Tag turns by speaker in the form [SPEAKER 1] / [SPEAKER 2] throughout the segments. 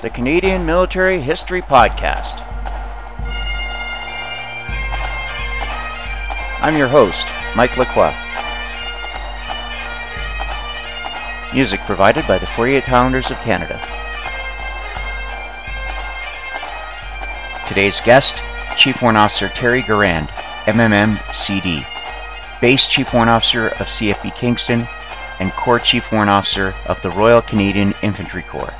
[SPEAKER 1] the Canadian Military History Podcast. I'm your host, Mike Lacroix. Music provided by the 48 Highlanders of Canada. Today's guest, Chief Warrant Officer Terry Garand, MMM CD, Base Chief Warrant Officer of CFB Kingston, and Corps Chief Warrant Officer of the Royal Canadian Infantry Corps.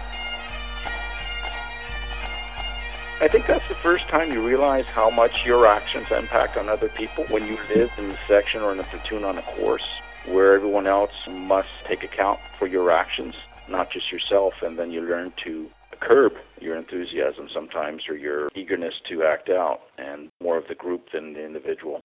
[SPEAKER 2] I think that's the first time you realize how much your actions impact on other people when you live in the section or in a platoon on a course where everyone else must take account for your actions, not just yourself, and then you learn to curb your enthusiasm sometimes or your eagerness to act out and more of the group than the individual.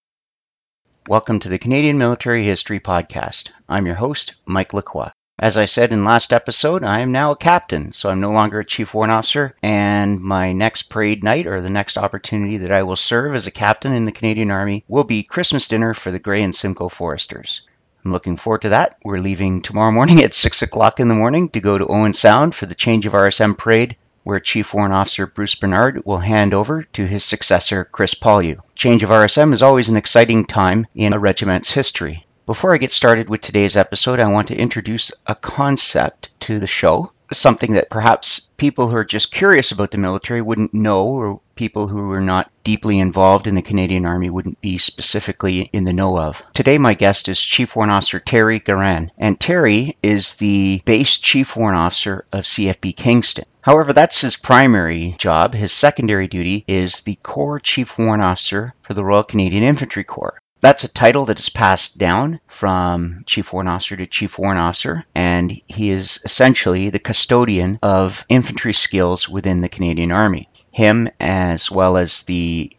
[SPEAKER 1] Welcome to the Canadian Military History Podcast. I'm your host, Mike Lacroix. As I said in last episode, I am now a captain, so I'm no longer a chief warrant officer, and my next parade night or the next opportunity that I will serve as a captain in the Canadian Army will be Christmas dinner for the Grey and Simcoe Foresters. I'm looking forward to that. We're leaving tomorrow morning at 6 o'clock in the morning to go to Owen Sound for the change of RSM parade, where Chief Warrant Officer Bruce Bernard will hand over to his successor, Chris Paulieu. Change of RSM is always an exciting time in a regiment's history. Before I get started with today's episode, I want to introduce a concept to the show, something that perhaps people who are just curious about the military wouldn't know, or people who are not deeply involved in the Canadian Army wouldn't be specifically in the know of. Today, my guest is Chief Warrant Officer Terry Garand, and Terry is the base Chief Warrant Officer of CFB Kingston. However, that's his primary job. His secondary duty is the Corps Chief Warrant Officer for the Royal Canadian Infantry Corps. That's a title that is passed down from Chief Warrant Officer to Chief Warrant Officer, and he is essentially the custodian of infantry skills within the Canadian Army. Him, as well as the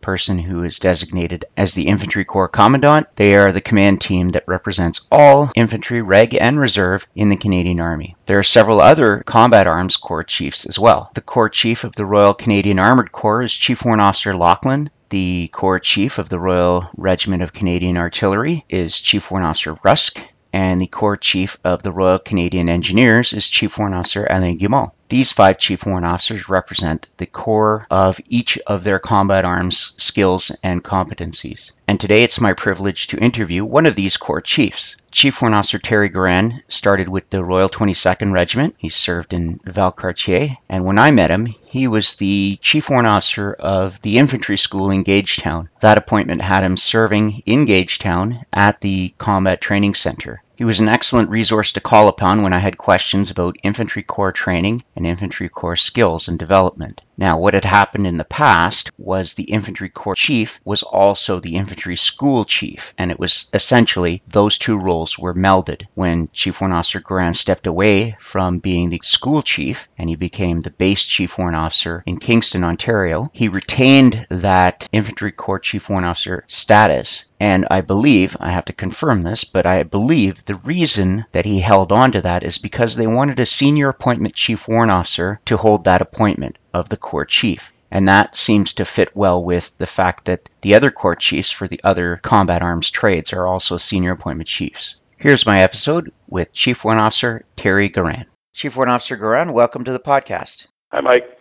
[SPEAKER 1] person who is designated as the Infantry Corps Commandant. They are the command team that represents all infantry, reg, and reserve in the Canadian Army. There are several other combat arms corps chiefs as well. The Corps Chief of the Royal Canadian Armoured Corps is Chief Warrant Officer Lachlan. The Corps Chief of the Royal Regiment of Canadian Artillery is Chief Warrant Officer Rusk, and the Corps Chief of the Royal Canadian Engineers is Chief Warrant Officer Alain Guimont. These five Chief Warrant Officers represent the core of each of their combat arms skills and competencies. And today it's my privilege to interview one of these Corps Chiefs. Chief Warrant Officer Terry Garand started with the Royal 22nd Regiment. He served in Valcartier, and when I met him, he was the Chief Warrant Officer of the Infantry School in Gagetown. That appointment had him serving in Gagetown at the Combat Training Center. He was an excellent resource to call upon when I had questions about infantry corps training and infantry corps skills and development. Now, what had happened in the past was the infantry corps chief was also the infantry school chief, and it was essentially those two roles were melded. When Chief Warrant Officer Garand stepped away from being the school chief and he became the base chief warrant officer in Kingston, Ontario, he retained that infantry corps chief warrant officer status. And I believe, I have to confirm this, but I believe the reason that he held on to that is because they wanted a senior appointment chief warrant officer to hold that appointment of the Corps Chief. And that seems to fit well with the fact that the other Corps Chiefs for the other combat arms trades are also senior appointment chiefs. Here's my episode with Chief Warrant Officer Terry Garand. Chief Warrant Officer Garand, welcome to the podcast.
[SPEAKER 2] Hi, Mike.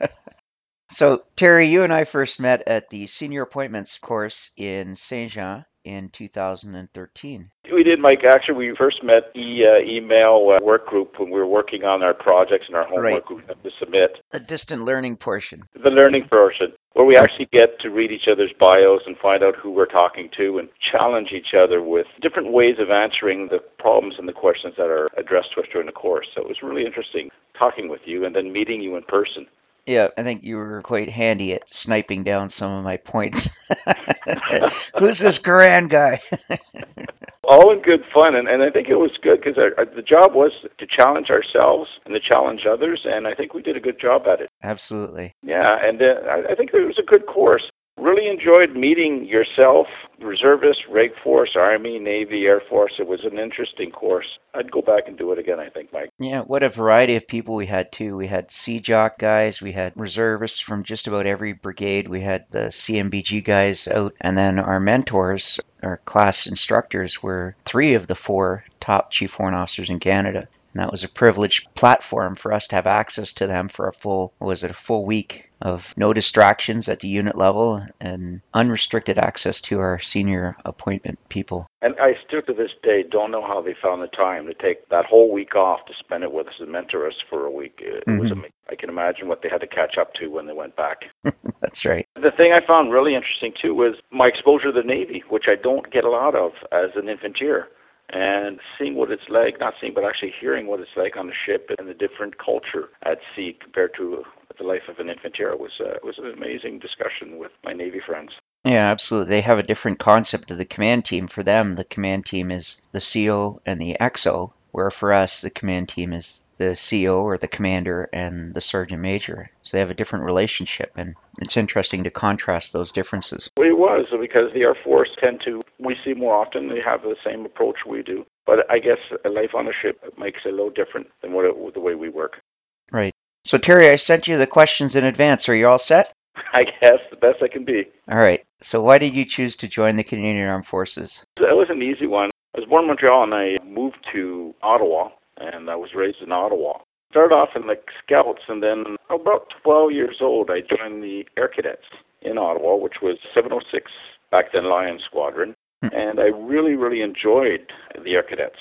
[SPEAKER 1] so, Terry, you and I first met at the senior appointments course in Saint Jean in 2013.
[SPEAKER 2] We did, Mike. Actually, we first met the uh, email uh, work group when we were working on our projects and our homework right. we had to submit.
[SPEAKER 1] The distant learning portion.
[SPEAKER 2] The learning portion, where we actually get to read each other's bios and find out who we're talking to and challenge each other with different ways of answering the problems and the questions that are addressed to us during the course. So it was really interesting talking with you and then meeting you in person.
[SPEAKER 1] Yeah, I think you were quite handy at sniping down some of my points. Who's this Garand guy?
[SPEAKER 2] All in good fun, and, and I think it was good because the job was to challenge ourselves and to challenge others, and I think we did a good job at it.
[SPEAKER 1] Absolutely.
[SPEAKER 2] Yeah, and uh, I, I think it was a good course. Really enjoyed meeting yourself, reservists, Reg Force, Army, Navy, Air Force. It was an interesting course. I'd go back and do it again, I think, Mike.
[SPEAKER 1] Yeah, what a variety of people we had, too. We had CJOC guys, we had reservists from just about every brigade, we had the CMBG guys out, and then our mentors, our class instructors, were three of the four top chief warrant officers in Canada. And that was a privileged platform for us to have access to them for a full, was it a full week of no distractions at the unit level and unrestricted access to our senior appointment people.
[SPEAKER 2] And I still to this day don't know how they found the time to take that whole week off to spend it with us and mentor us for a week. It mm-hmm. was amazing. I can imagine what they had to catch up to when they went back.
[SPEAKER 1] That's right.
[SPEAKER 2] The thing I found really interesting too was my exposure to the Navy, which I don't get a lot of as an infanteer and seeing what it's like, not seeing, but actually hearing what it's like on the ship and the different culture at sea compared to the life of an infanteer was uh, was an amazing discussion with my Navy friends.
[SPEAKER 1] Yeah, absolutely. They have a different concept of the command team. For them, the command team is the CO and the XO, where for us, the command team is the CO or the commander and the sergeant major. So they have a different relationship, and it's interesting to contrast those differences.
[SPEAKER 2] It was because the Air Force tend to we see more often they have the same approach we do, but I guess a life on a ship makes it a little different than what it, the way we work.
[SPEAKER 1] So Terry, I sent you the questions in advance. Are you all set?
[SPEAKER 2] I guess the best I can be.
[SPEAKER 1] All right. So why did you choose to join the Canadian Armed Forces?
[SPEAKER 2] That was an easy one. I was born in Montreal and I moved to Ottawa and I was raised in Ottawa. Started off in the Scouts, and then about 12 years old, I joined the Air Cadets in Ottawa, which was 706 back then Lion Squadron, hmm. and I really, really enjoyed the Air Cadets.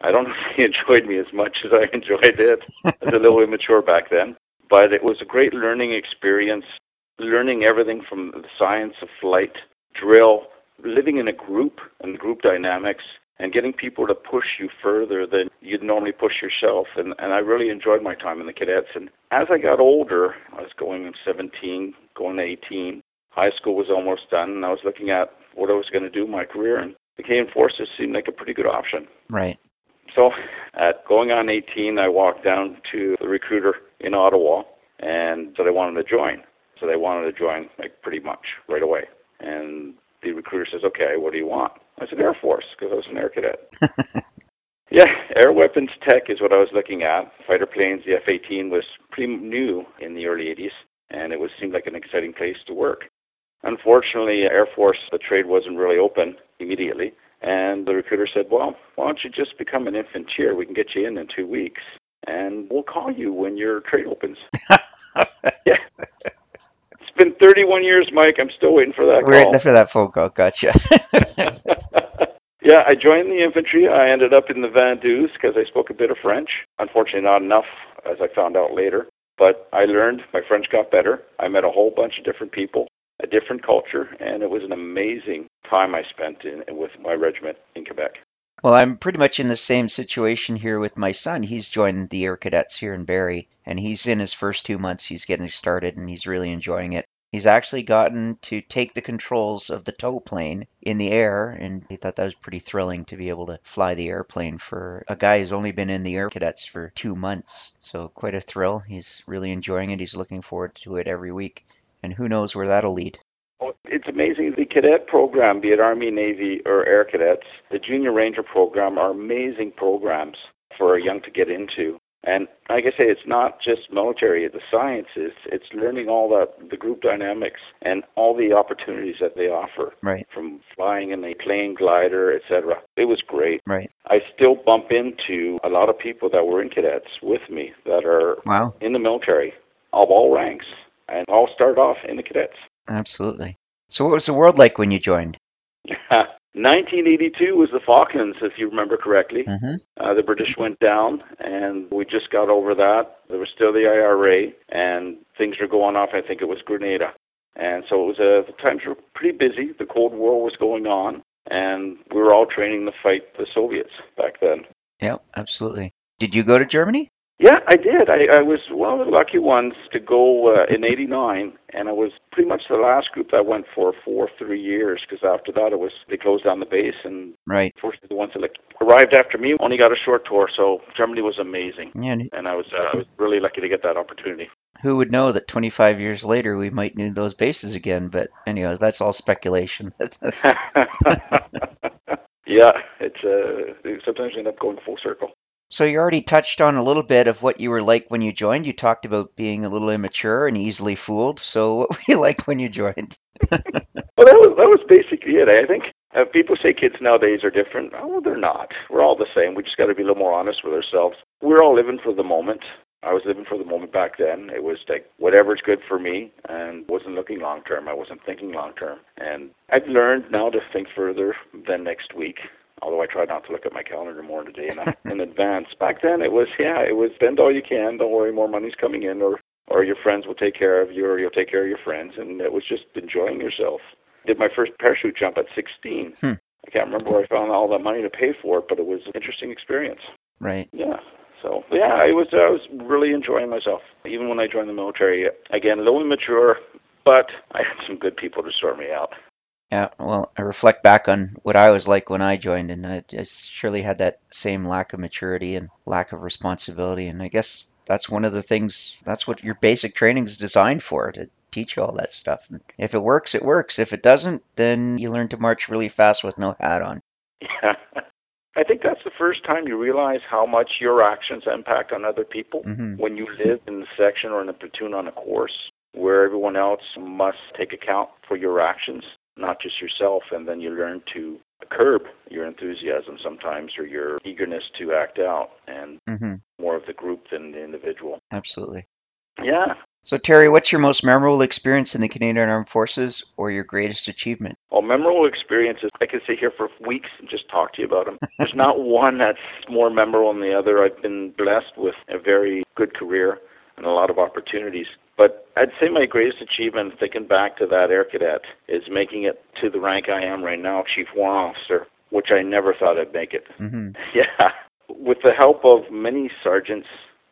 [SPEAKER 2] I don't know if they enjoyed me as much as I enjoyed it. I was a little immature back then, but it was a great learning experience. Learning everything from the science of flight, drill, living in a group and group dynamics, and getting people to push you further than you'd normally push yourself. And, and I really enjoyed my time in the cadets. And as I got older, I was going 17, going to 18. High school was almost done, and I was looking at what I was going to do in my career. And the Canadian Forces seemed like a pretty good option.
[SPEAKER 1] Right.
[SPEAKER 2] So at going on 18, I walked down to the recruiter in Ottawa, and so they wanted to join. So they wanted to join like pretty much right away. And the recruiter says, "Okay, what do you want?" I said Air Force because I was an air cadet. yeah, air weapons tech is what I was looking at. Fighter planes, the F-18 was pretty new in the early 80s, and it was seemed like an exciting place to work. Unfortunately, Air Force, the trade wasn't really open immediately, and the recruiter said, "Well, why don't you just become an infanteer? We can get you in in two weeks, and we'll call you when your trade opens." yeah It's been 31 years, Mike. I'm still waiting for that
[SPEAKER 1] We're waiting for that phone call. Gotcha.
[SPEAKER 2] yeah, I joined the infantry. I ended up in the Van Doos because I spoke a bit of French. Unfortunately, not enough, as I found out later. But I learned. My French got better. I met a whole bunch of different people, a different culture, and it was an amazing time I spent in, with my regiment in Quebec.
[SPEAKER 1] Well, I'm pretty much in the same situation here with my son. He's joined the Air Cadets here in Barrie, and he's in his first two months. He's getting started, and he's really enjoying it. He's actually gotten to take the controls of the tow plane in the air, and he thought that was pretty thrilling to be able to fly the airplane for a guy who's only been in the Air Cadets for two months. So, quite a thrill. He's really enjoying it. He's looking forward to it every week, and who knows where that'll lead.
[SPEAKER 2] Oh, it's amazing. The cadet program, be it Army, Navy, or Air Cadets, the Junior Ranger program are amazing programs for a young to get into. And like I say, it's not just military, it's the sciences. It's learning all that, the group dynamics and all the opportunities that they offer.
[SPEAKER 1] Right.
[SPEAKER 2] From flying in a plane glider, etc. It was great.
[SPEAKER 1] Right.
[SPEAKER 2] I still bump into a lot of people that were in cadets with me that are
[SPEAKER 1] wow.
[SPEAKER 2] in the military of all ranks and all start off in the cadets.
[SPEAKER 1] Absolutely. So, what was the world like when you joined?
[SPEAKER 2] 1982 was the Falklands, if you remember correctly.
[SPEAKER 1] Mm-hmm.
[SPEAKER 2] Uh, the British went down, and we just got over that. There was still the IRA, and things were going off. I think it was Grenada, and so it was. Uh, the times were pretty busy. The Cold War was going on, and we were all training to fight the Soviets back then.
[SPEAKER 1] Yeah, absolutely. Did you go to Germany?
[SPEAKER 2] Yeah, I did. I, I was one of the lucky ones to go uh, in '89, and I was pretty much the last group that went for four, three years. Because after that, it was they closed down the base, and
[SPEAKER 1] right.
[SPEAKER 2] Fortunately, the ones that like, arrived after me only got a short tour. So Germany was amazing,
[SPEAKER 1] yeah.
[SPEAKER 2] and I was uh, I was really lucky to get that opportunity.
[SPEAKER 1] Who would know that 25 years later we might need those bases again? But anyways, that's all speculation.
[SPEAKER 2] yeah, it's uh, sometimes you end up going full circle.
[SPEAKER 1] So you already touched on a little bit of what you were like when you joined. You talked about being a little immature and easily fooled. So what were you like when you joined?
[SPEAKER 2] well, that was that was basically it. I think Uh, people say kids nowadays are different. Oh, they're not. We're all the same. We just got to be a little more honest with ourselves. We're all living for the moment. I was living for the moment back then. It was like whatever's good for me and wasn't looking long term. I wasn't thinking long term. And I've learned now to think further than next week. Although I try not to look at my calendar more in a day in, in advance. Back then it was yeah, it was spend all you can, don't worry more money's coming in or or your friends will take care of you or you'll take care of your friends and it was just enjoying yourself. Did my first parachute jump at sixteen.
[SPEAKER 1] Hmm.
[SPEAKER 2] I can't remember where I found all that money to pay for it, but it was an interesting experience.
[SPEAKER 1] Right.
[SPEAKER 2] Yeah. So yeah, I was I was really enjoying myself. Even when I joined the military, again, a little immature, but I had some good people to sort me out.
[SPEAKER 1] Yeah, well, I reflect back on what I was like when I joined, and I just surely had that same lack of maturity and lack of responsibility. And I guess that's one of the things, that's what your basic training is designed for, to teach you all that stuff. And if it works, it works. If it doesn't, then you learn to march really fast with no hat on.
[SPEAKER 2] Yeah. I think that's the first time you realize how much your actions impact on other people
[SPEAKER 1] hmm
[SPEAKER 2] when you live in the section or in a platoon on a course where everyone else must take account for your actions, not just yourself, and then you learn to curb your enthusiasm sometimes or your eagerness to act out and
[SPEAKER 1] hmm
[SPEAKER 2] more of the group than the individual.
[SPEAKER 1] Absolutely.
[SPEAKER 2] Yeah.
[SPEAKER 1] So, Terry, what's your most memorable experience in the Canadian Armed Forces or your greatest achievement?
[SPEAKER 2] Well, memorable experiences, I could sit here for weeks and just talk to you about them. There's not one that's more memorable than the other. I've been blessed with a very good career and a lot of opportunities. But I'd say my greatest achievement, thinking back to that air cadet, is making it to the rank I am right now, Chief Warrant Officer, which I never thought I'd make it.
[SPEAKER 1] hmm
[SPEAKER 2] Yeah. With the help of many sergeants,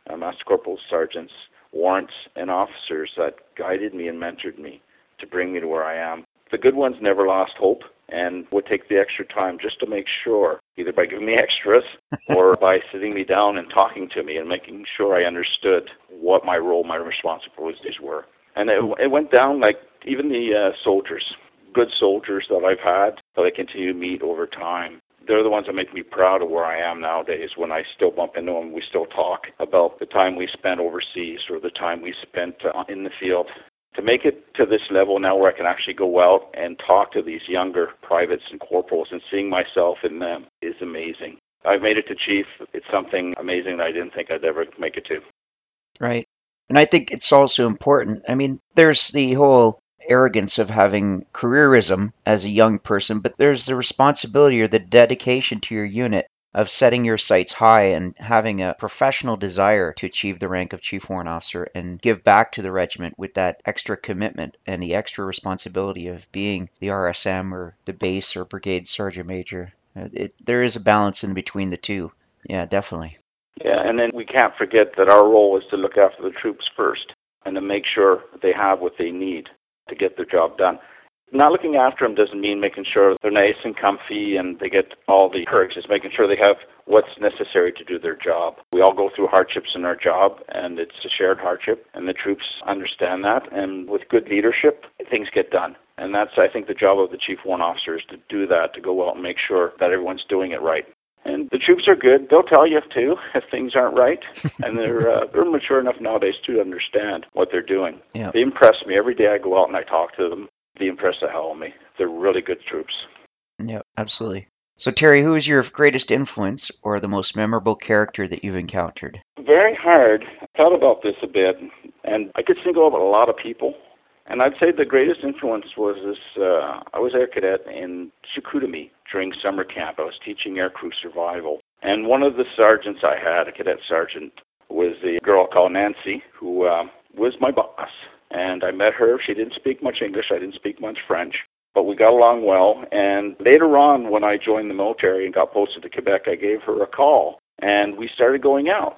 [SPEAKER 2] uh, master corporals, sergeants, warrants, and officers that guided me and mentored me to bring me to where I am. The good ones never lost hope and would take the extra time just to make sure, either by giving me extras or by sitting me down and talking to me and making sure I understood what my role, my responsibilities were. And it, it went down like even the uh, soldiers, good soldiers that I've had that I continue to meet over time they're the ones that make me proud of where I am nowadays when I still bump into them. We still talk about the time we spent overseas or the time we spent uh, in the field. To make it to this level now where I can actually go out and talk to these younger privates and corporals and seeing myself in them is amazing. I've made it to chief. It's something amazing that I didn't think I'd ever make it to.
[SPEAKER 1] Right. And I think it's also important. I mean, there's the whole arrogance of having careerism as a young person, but there's the responsibility or the dedication to your unit of setting your sights high and having a professional desire to achieve the rank of chief warrant officer and give back to the regiment with that extra commitment and the extra responsibility of being the RSM or the base or brigade sergeant major. Uh, it, there is a balance in between the two. Yeah, definitely.
[SPEAKER 2] Yeah, and then we can't forget that our role is to look after the troops first and to make sure they have what they need to get their job done. Not looking after them doesn't mean making sure they're nice and comfy and they get all the perks. It's making sure they have what's necessary to do their job. We all go through hardships in our job, and it's a shared hardship, and the troops understand that. And with good leadership, things get done. And that's, I think, the job of the Chief Warrant Officer is to do that, to go out and make sure that everyone's doing it right. And the troops are good. They'll tell you too if things aren't right, and they're uh, they're mature enough nowadays too to understand what they're doing.
[SPEAKER 1] Yeah.
[SPEAKER 2] They impress me every day. I go out and I talk to them. The of me. They're really good troops.
[SPEAKER 1] Yeah, absolutely. So, Terry, who is your greatest influence or the most memorable character that you've encountered?
[SPEAKER 2] Very hard. I thought about this a bit, and I could single out a lot of people. And I'd say the greatest influence was this. Uh, I was air cadet in Chicoutimi during summer camp. I was teaching aircrew survival, and one of the sergeants I had, a cadet sergeant, was a girl called Nancy, who uh, was my boss. And I met her. She didn't speak much English. I didn't speak much French. But we got along well. And later on, when I joined the military and got posted to Quebec, I gave her a call. And we started going out.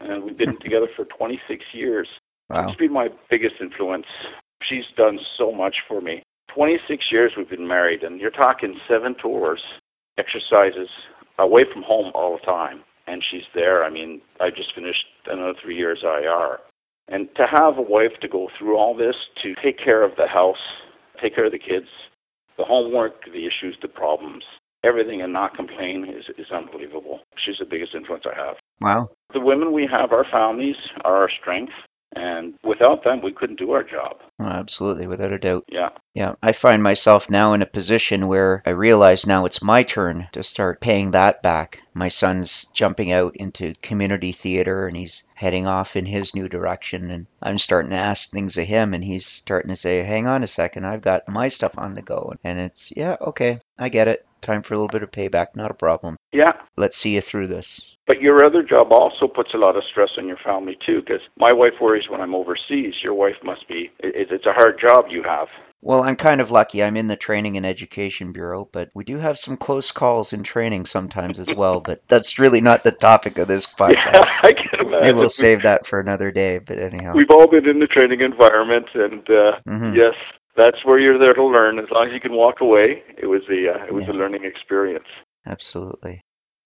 [SPEAKER 2] And we've been together for 26 years.
[SPEAKER 1] Wow.
[SPEAKER 2] She's been my biggest influence. She's done so much for me. 26 years we've been married, and you're talking seven tours, exercises, away from home all the time. And she's there. I mean, I just finished another three years IR. And to have a wife to go through all this, to take care of the house, take care of the kids, the homework, the issues, the problems, everything, and not complain is, is unbelievable. She's the biggest influence I have.
[SPEAKER 1] Wow.
[SPEAKER 2] The women we have, our families, are our strength. And without them, we couldn't do our job.
[SPEAKER 1] Oh, absolutely, without a doubt.
[SPEAKER 2] Yeah.
[SPEAKER 1] Yeah, I find myself now in a position where I realize now it's my turn to start paying that back. My son's jumping out into community theater and he's heading off in his new direction. And I'm starting to ask things of him, and he's starting to say, Hang on a second, I've got my stuff on the go. And it's, yeah, okay, I get it. Time for a little bit of payback, not a problem.
[SPEAKER 2] Yeah.
[SPEAKER 1] Let's see you through this.
[SPEAKER 2] But your other job also puts a lot of stress on your family too, because my wife worries when I'm overseas. Your wife must be. It's a hard job you have.
[SPEAKER 1] Well, I'm kind of lucky. I'm in the Training and Education Bureau, but we do have some close calls in training sometimes as well. but that's really not the topic of this podcast.
[SPEAKER 2] Yeah, I can imagine.
[SPEAKER 1] Maybe we'll save that for another day. But anyhow,
[SPEAKER 2] We've all been in the training environment, and uh,
[SPEAKER 1] Mhm.
[SPEAKER 2] yes, that's where you're there to learn. As long as you can walk away, it was a uh, it was
[SPEAKER 1] Yeah.
[SPEAKER 2] a learning experience.
[SPEAKER 1] absolutely.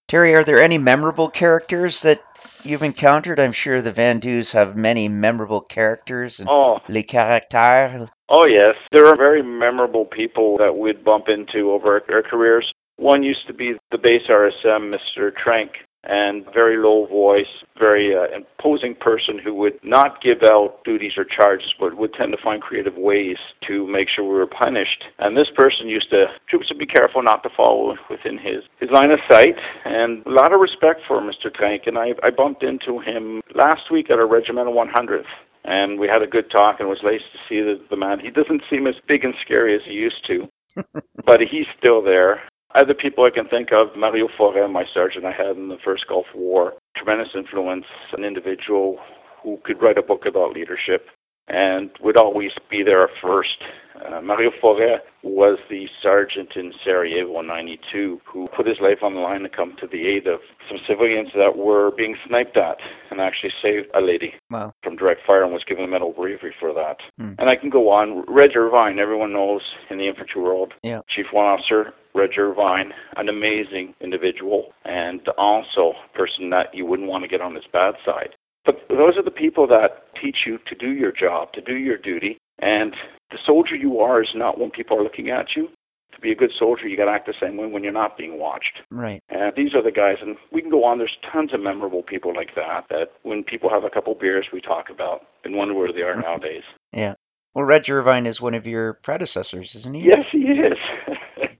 [SPEAKER 1] Terry, are there any memorable characters that you've encountered? I'm sure the Van Doos have many memorable characters and
[SPEAKER 2] Oh,
[SPEAKER 1] les caractères.
[SPEAKER 2] Oh, yes. There are very memorable people that we'd bump into over our careers. One used to be the base RSM, Mr. Trank, and very low voice, very uh, imposing person who would not give out duties or charges, but would tend to find creative ways to make sure we were punished. And this person used to, troops would be careful not to fall within his, his line of sight, and a lot of respect for Mr. Trank. And I, I bumped into him last week at our regimental 100th and we had a good talk and it was nice to see the, the man. He doesn't seem as big and scary as he used to, but he's still there. Other people I can think of, Mario Forêt, my sergeant I had in the first Gulf War, tremendous influence, an individual who could write a book about leadership and would always be there first. Uh, Mario Forêt was the sergeant in Sarajevo in 92 who put his life on the line to come to the aid of some civilians that were being sniped at and actually saved a lady
[SPEAKER 1] Wow.
[SPEAKER 2] from direct fire and was given a medal of bravery for that.
[SPEAKER 1] Hmm.
[SPEAKER 2] And I can go on. Reg Irvine, everyone knows in the infantry world.
[SPEAKER 1] Yeah.
[SPEAKER 2] Chief One Officer Reg Irvine, an amazing individual and also a person that you wouldn't want to get on his bad side. But those are the people that teach you to do your job, to do your duty. And the soldier you are is not when people are looking at you. To be a good soldier, you got to act the same way when you're not being watched.
[SPEAKER 1] Right.
[SPEAKER 2] And these are the guys, and we can go on. There's tons of memorable people like that. That when people have a couple beers, we talk about and wonder where they are nowadays.
[SPEAKER 1] Yeah. Well, Reg Irvine is one of your predecessors, isn't he?
[SPEAKER 2] yes, he is.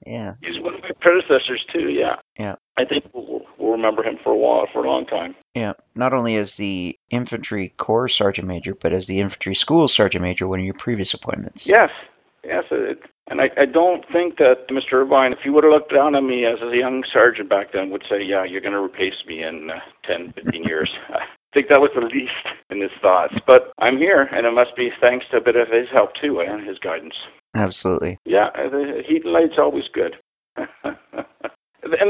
[SPEAKER 1] Yeah.
[SPEAKER 2] He's one of my predecessors too. Yeah.
[SPEAKER 1] Yeah.
[SPEAKER 2] I think we'll, we'll remember him for a while, for a long time.
[SPEAKER 1] Yeah. Not only as the infantry corps sergeant major, but as the infantry school sergeant major, one of your previous appointments.
[SPEAKER 2] Yes. Yes. It, and I, I don't think that Mr. Irvine, if he would have looked down on me as a young sergeant back then, would say, "Yeah, you're going to replace me in uh, 10, 15 years." I think that was the least in his thoughts. But I'm here, and it must be thanks to a bit of his help too and his guidance.
[SPEAKER 1] Absolutely.
[SPEAKER 2] Yeah, uh, the heat and light's always good. and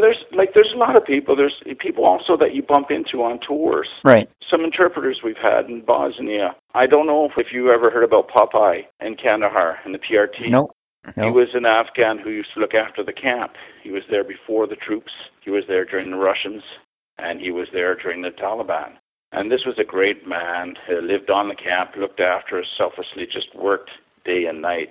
[SPEAKER 2] there's like there's a lot of people. There's people also that you bump into on tours.
[SPEAKER 1] Right.
[SPEAKER 2] Some interpreters we've had in Bosnia. I don't know if you ever heard about Popeye in Kandahar in the PRT.
[SPEAKER 1] Nope.
[SPEAKER 2] He was an Afghan who used to look after the camp. He was there before the troops. He was there during the Russians, and he was there during the Taliban. And this was a great man. He lived on the camp, looked after us selflessly, just worked day and night.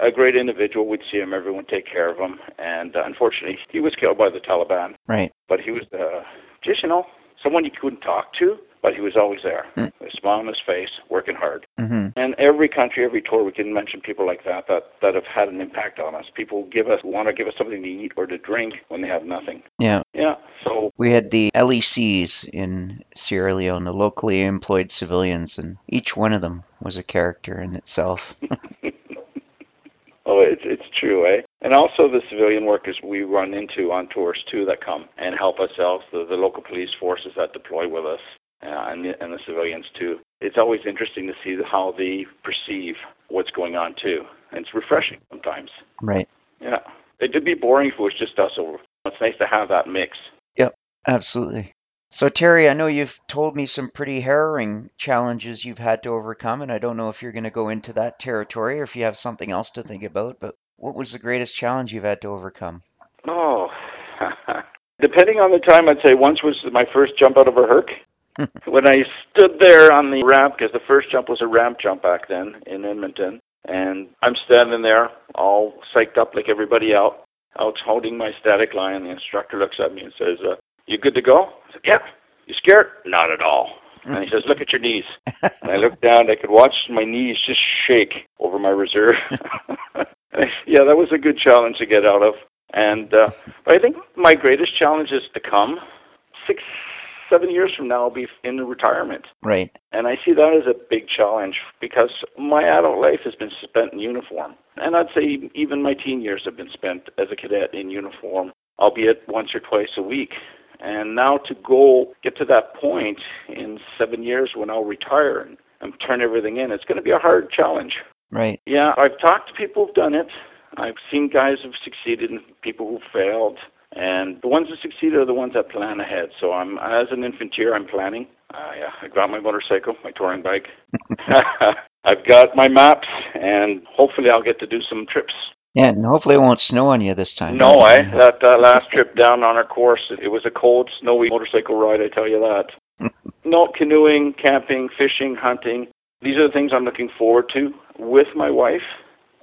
[SPEAKER 2] A great individual. We'd see him. Everyone take care of him. And uh, unfortunately, he was killed by the Taliban.
[SPEAKER 1] Right.
[SPEAKER 2] But he was uh, just, you know, someone you couldn't talk to, but he was always there.
[SPEAKER 1] Mm.
[SPEAKER 2] A smile on his face, working hard.
[SPEAKER 1] hmm
[SPEAKER 2] And every country, every tour, we can mention people like that that, that have had an impact on us. People give us want to give us something to eat or to drink when they have nothing.
[SPEAKER 1] Yeah.
[SPEAKER 2] Yeah. So
[SPEAKER 1] We had the LECs in Sierra Leone, the locally employed civilians, and each one of them was a character in itself.
[SPEAKER 2] Oh, it's it's true, eh? And also the civilian workers we run into on tours too that come and help us out. The the local police forces that deploy with us, uh, and the, and the civilians too. It's always interesting to see how they perceive what's going on too. And it's refreshing sometimes.
[SPEAKER 1] right.
[SPEAKER 2] Yeah, it'd be boring if it was just us over. It's nice to have that mix.
[SPEAKER 1] Yep, absolutely. So, Terry, I know you've told me some pretty harrowing challenges you've had to overcome, and I don't know if you're going to go into that territory or if you have something else to think about, but what was the greatest challenge you've had to overcome?
[SPEAKER 2] Oh, depending on the time, I'd say once was my first jump out of a Herc. when I stood there on the ramp, because the first jump was a ramp jump back then in Edmonton, and I'm standing there all psyched up like everybody else, out holding my static line. The instructor looks at me and says, uh, "You good to go?" I said, "Yeah." You scared? Not at all. And he says, "Look at your knees." and I looked down. I could watch my knees just shake over my reserve. yeah, that was a good challenge to get out of. And uh, but I think my greatest challenge is to come. Six, seven years from now, I'll be in retirement.
[SPEAKER 1] Right.
[SPEAKER 2] And I see that as a big challenge because my adult life has been spent in uniform. And I'd say even my teen years have been spent as a cadet in uniform, albeit once or twice a week. And now to go get to that point in seven years when I'll retire and, and turn everything in, it's going to be a hard challenge.
[SPEAKER 1] Right.
[SPEAKER 2] Yeah, I've talked to people who've done it. I've seen guys who've succeeded and people who've failed. And the ones that succeed are the ones that plan ahead. So I'm, as an infanteer, I'm planning. Uh, I got my motorcycle, my touring bike. I've got my maps, and hopefully I'll get to do some trips.
[SPEAKER 1] Yeah, and hopefully it won't snow on you this time.
[SPEAKER 2] No, I that, that last trip down on our course, it was a cold, snowy motorcycle ride. I tell you that. no canoeing, camping, fishing, hunting. These are the things I'm looking forward to with my wife,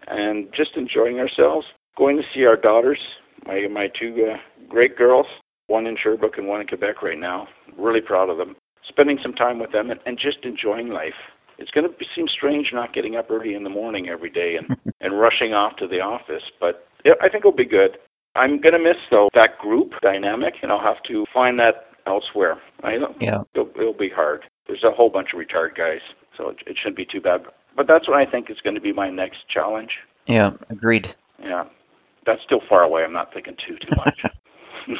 [SPEAKER 2] and just enjoying ourselves. Going to see our daughters, my my two uh, great girls, one in Sherbrooke and one in Quebec right now. Really proud of them. Spending some time with them and, and just enjoying life. It's going to be, seem strange not getting up early in the morning every day and, and rushing off to the office, but yeah, I think it'll be good. I'm going to miss though that group dynamic, and I'll have to find that elsewhere. I know
[SPEAKER 1] Yeah.
[SPEAKER 2] it'll, it'll be hard. There's a whole bunch of retired guys, so it, it shouldn't be too bad. But that's what I think is going to be my next challenge.
[SPEAKER 1] Yeah, agreed.
[SPEAKER 2] Yeah, that's still far away. I'm not thinking too too much.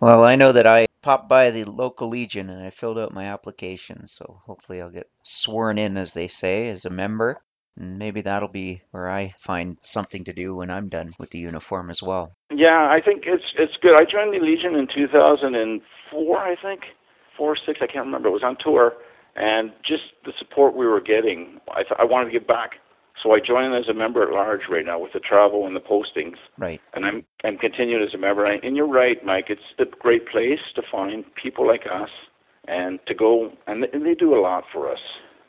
[SPEAKER 1] Well, I know that I popped by the local Legion and I filled out my application, so hopefully I'll get sworn in, as they say, as a member. And maybe that'll be where I find something to do when I'm done with the uniform as well.
[SPEAKER 2] yeah, I think it's it's good. I joined the Legion in 2004, I think, four or six. I can't remember. It was on tour, and just the support we were getting, I th- I wanted to give back. So I join as a member at large right now with the travel and the postings.
[SPEAKER 1] Right.
[SPEAKER 2] and I'm I'm continuing as a member. And you're right, Mike. It's a great place to find people like us, and to go and they, do a lot for us.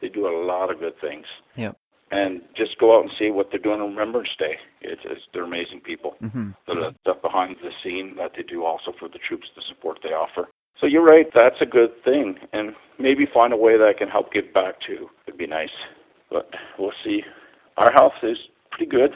[SPEAKER 2] They do a lot of good things.
[SPEAKER 1] Yep.
[SPEAKER 2] And just go out and see what they're doing on Remembrance Day. It's, it's they're amazing people.
[SPEAKER 1] hmm
[SPEAKER 2] The stuff behind the scene that they do also for the troops, the support they offer. So you're right. That's a good thing, and maybe find a way that I can help give back to. It'd be nice, but we'll see. Our health is pretty good,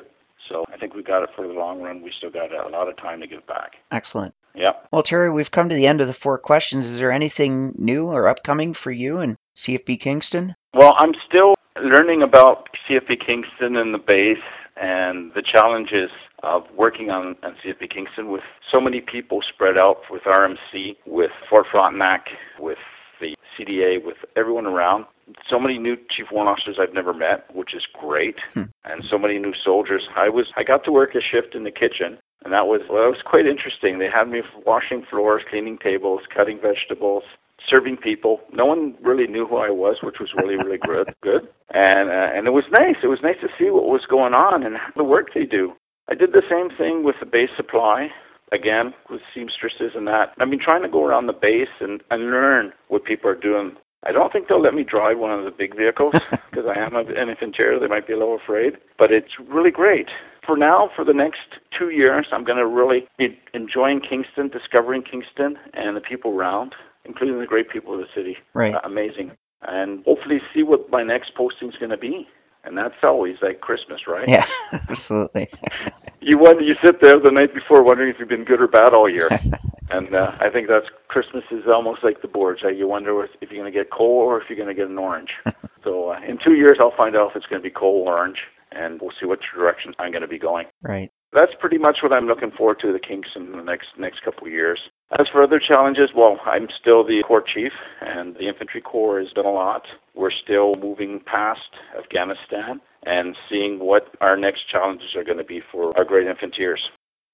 [SPEAKER 2] so I think we've got it for the long run. We still got a lot of time to give back.
[SPEAKER 1] Excellent.
[SPEAKER 2] Yeah.
[SPEAKER 1] Well, Terry, we've come to the end of the four questions. Is there anything new or upcoming for you and CFB Kingston?
[SPEAKER 2] Well, I'm still learning about CFB Kingston and the base and the challenges of working on, on CFB Kingston with so many people spread out with RMC, with Fort Frontenac, with the CDA, with everyone around. So many new chief warrant officers I've never met, which is great,
[SPEAKER 1] Hmm.
[SPEAKER 2] and so many new soldiers. I was I got to work a shift in the kitchen, and that was well, that was quite interesting. They had me washing floors, cleaning tables, cutting vegetables, serving people. No one really knew who I was, which was really really good. Good, and uh, and it was nice. It was nice to see what was going on and the work they do. I did the same thing with the base supply. Again, with seamstresses and that. I've been trying to go around the base and, and learn what people are doing. I don't think they'll let me drive one of the big vehicles because I am an infanteer. They might be a little afraid, but it's really great. For now, for the next two years, I'm going to really be enjoying Kingston, discovering Kingston and the people around, including the great people of the city.
[SPEAKER 1] Right.
[SPEAKER 2] Uh, amazing. And hopefully see what my next posting is going to be. And that's always like Christmas, right?
[SPEAKER 1] Yeah, absolutely.
[SPEAKER 2] You wonder, you sit there the night before wondering if you've been good or bad all year. and uh, I think that's Christmas is almost like the boards. Uh, you wonder if you're going to get coal or if you're going to get an orange. so uh, in two years, I'll find out if it's going to be coal or orange, and we'll see what direction I'm going to be going.
[SPEAKER 1] Right.
[SPEAKER 2] That's pretty much what I'm looking forward to the Kingston in the next next couple of years. As for other challenges, well, I'm still the Corps Chief, and the Infantry Corps has done a lot. We're still moving past Afghanistan and seeing what our next challenges are going to be for our great infanteers.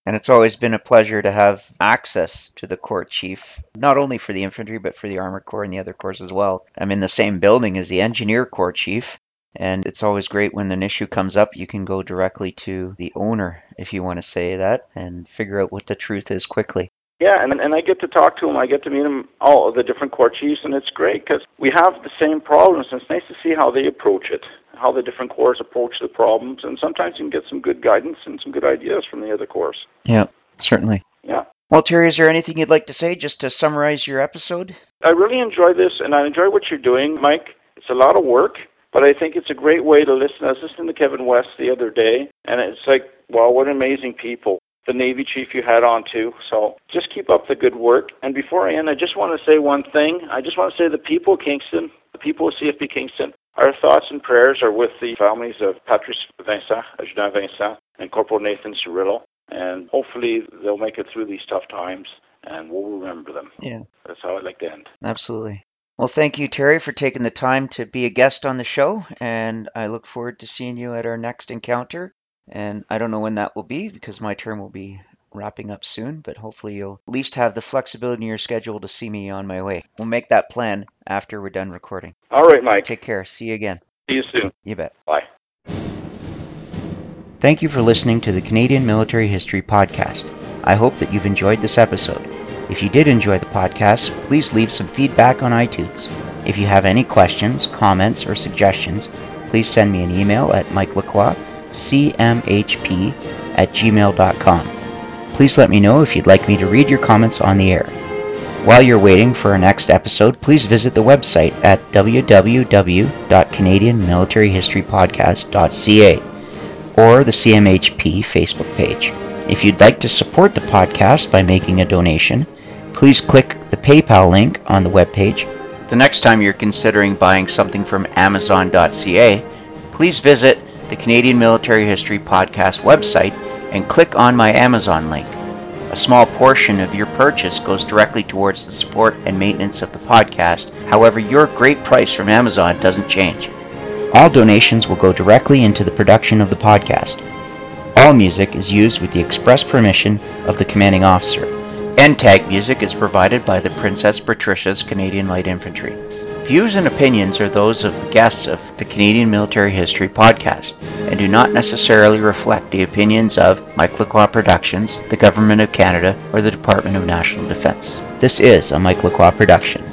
[SPEAKER 1] And it's always been a pleasure to have access to the Corps Chief, not only for the infantry, but for the Armored Corps and the other corps as well. I'm in the same building as the Engineer Corps Chief, and it's always great when an issue comes up, you can go directly to the owner, if you want to say that, and figure out what the truth is quickly.
[SPEAKER 2] Yeah, and and I get to talk to them. I get to meet them, all of the different corps chiefs, and it's great because we have the same problems. And it's nice to see how they approach it, how the different corps approach the problems, and sometimes you can get some good guidance and some good ideas from the other corps.
[SPEAKER 1] Yeah, certainly.
[SPEAKER 2] Yeah.
[SPEAKER 1] Well, Terry, is there anything you'd like to say just to summarize your episode?
[SPEAKER 2] I really enjoy this, and I enjoy what you're doing, Mike. It's a lot of work, but I think it's a great way to listen. I was listening to Kevin West the other day, and it's like, wow, what amazing people. The Navy chief you had on too. So just keep up the good work. And before I end, I just want to say one thing. I just want to say the people of Kingston, the people of CFB Kingston, our thoughts and prayers are with the families of Patrice Vincent, Adjudant Vincent, and Corporal Nathan Cirillo. And hopefully they'll make it through these tough times and we'll remember them.
[SPEAKER 1] Yeah.
[SPEAKER 2] That's how I'd like to end.
[SPEAKER 1] Absolutely. Well, thank you, Terry, for taking the time to be a guest on the show. And I look forward to seeing you at our next encounter. And I don't know when that will be because my term will be wrapping up soon, but hopefully you'll at least have the flexibility in your schedule to see me on my way. We'll make that plan after we're done recording.
[SPEAKER 2] All right, Mike.
[SPEAKER 1] Take care. See you again.
[SPEAKER 2] See you soon.
[SPEAKER 1] You bet.
[SPEAKER 2] Bye.
[SPEAKER 1] Thank you for listening to the Canadian Military History Podcast. I hope that you've enjoyed this episode. If you did enjoy the podcast, please leave some feedback on iTunes. If you have any questions, comments, or suggestions, please send me an email at mikelacroix, cmhp at gmail.com. Please let me know if you'd like me to read your comments on the air. While you're waiting for our next episode, please visit the website at www.canadianmilitaryhistorypodcast.ca or the CMHP Facebook page. If you'd like to support the podcast by making a donation, please click the PayPal link on the webpage. The next time you're considering buying something from Amazon.ca, please visit the Canadian Military History Podcast website and click on my Amazon link. A small portion of your purchase goes directly towards the support and maintenance of the podcast. However, your great price from Amazon doesn't change. All donations will go directly into the production of the podcast. All music is used with the express permission of the commanding officer. End tag music is provided by the Princess Patricia's Canadian Light Infantry. Views and opinions are those of the guests of the Canadian Military History Podcast and do not necessarily reflect the opinions of Mike Lacroix Productions, the Government of Canada, or the Department of National Defence. This is a Mike Lacroix production.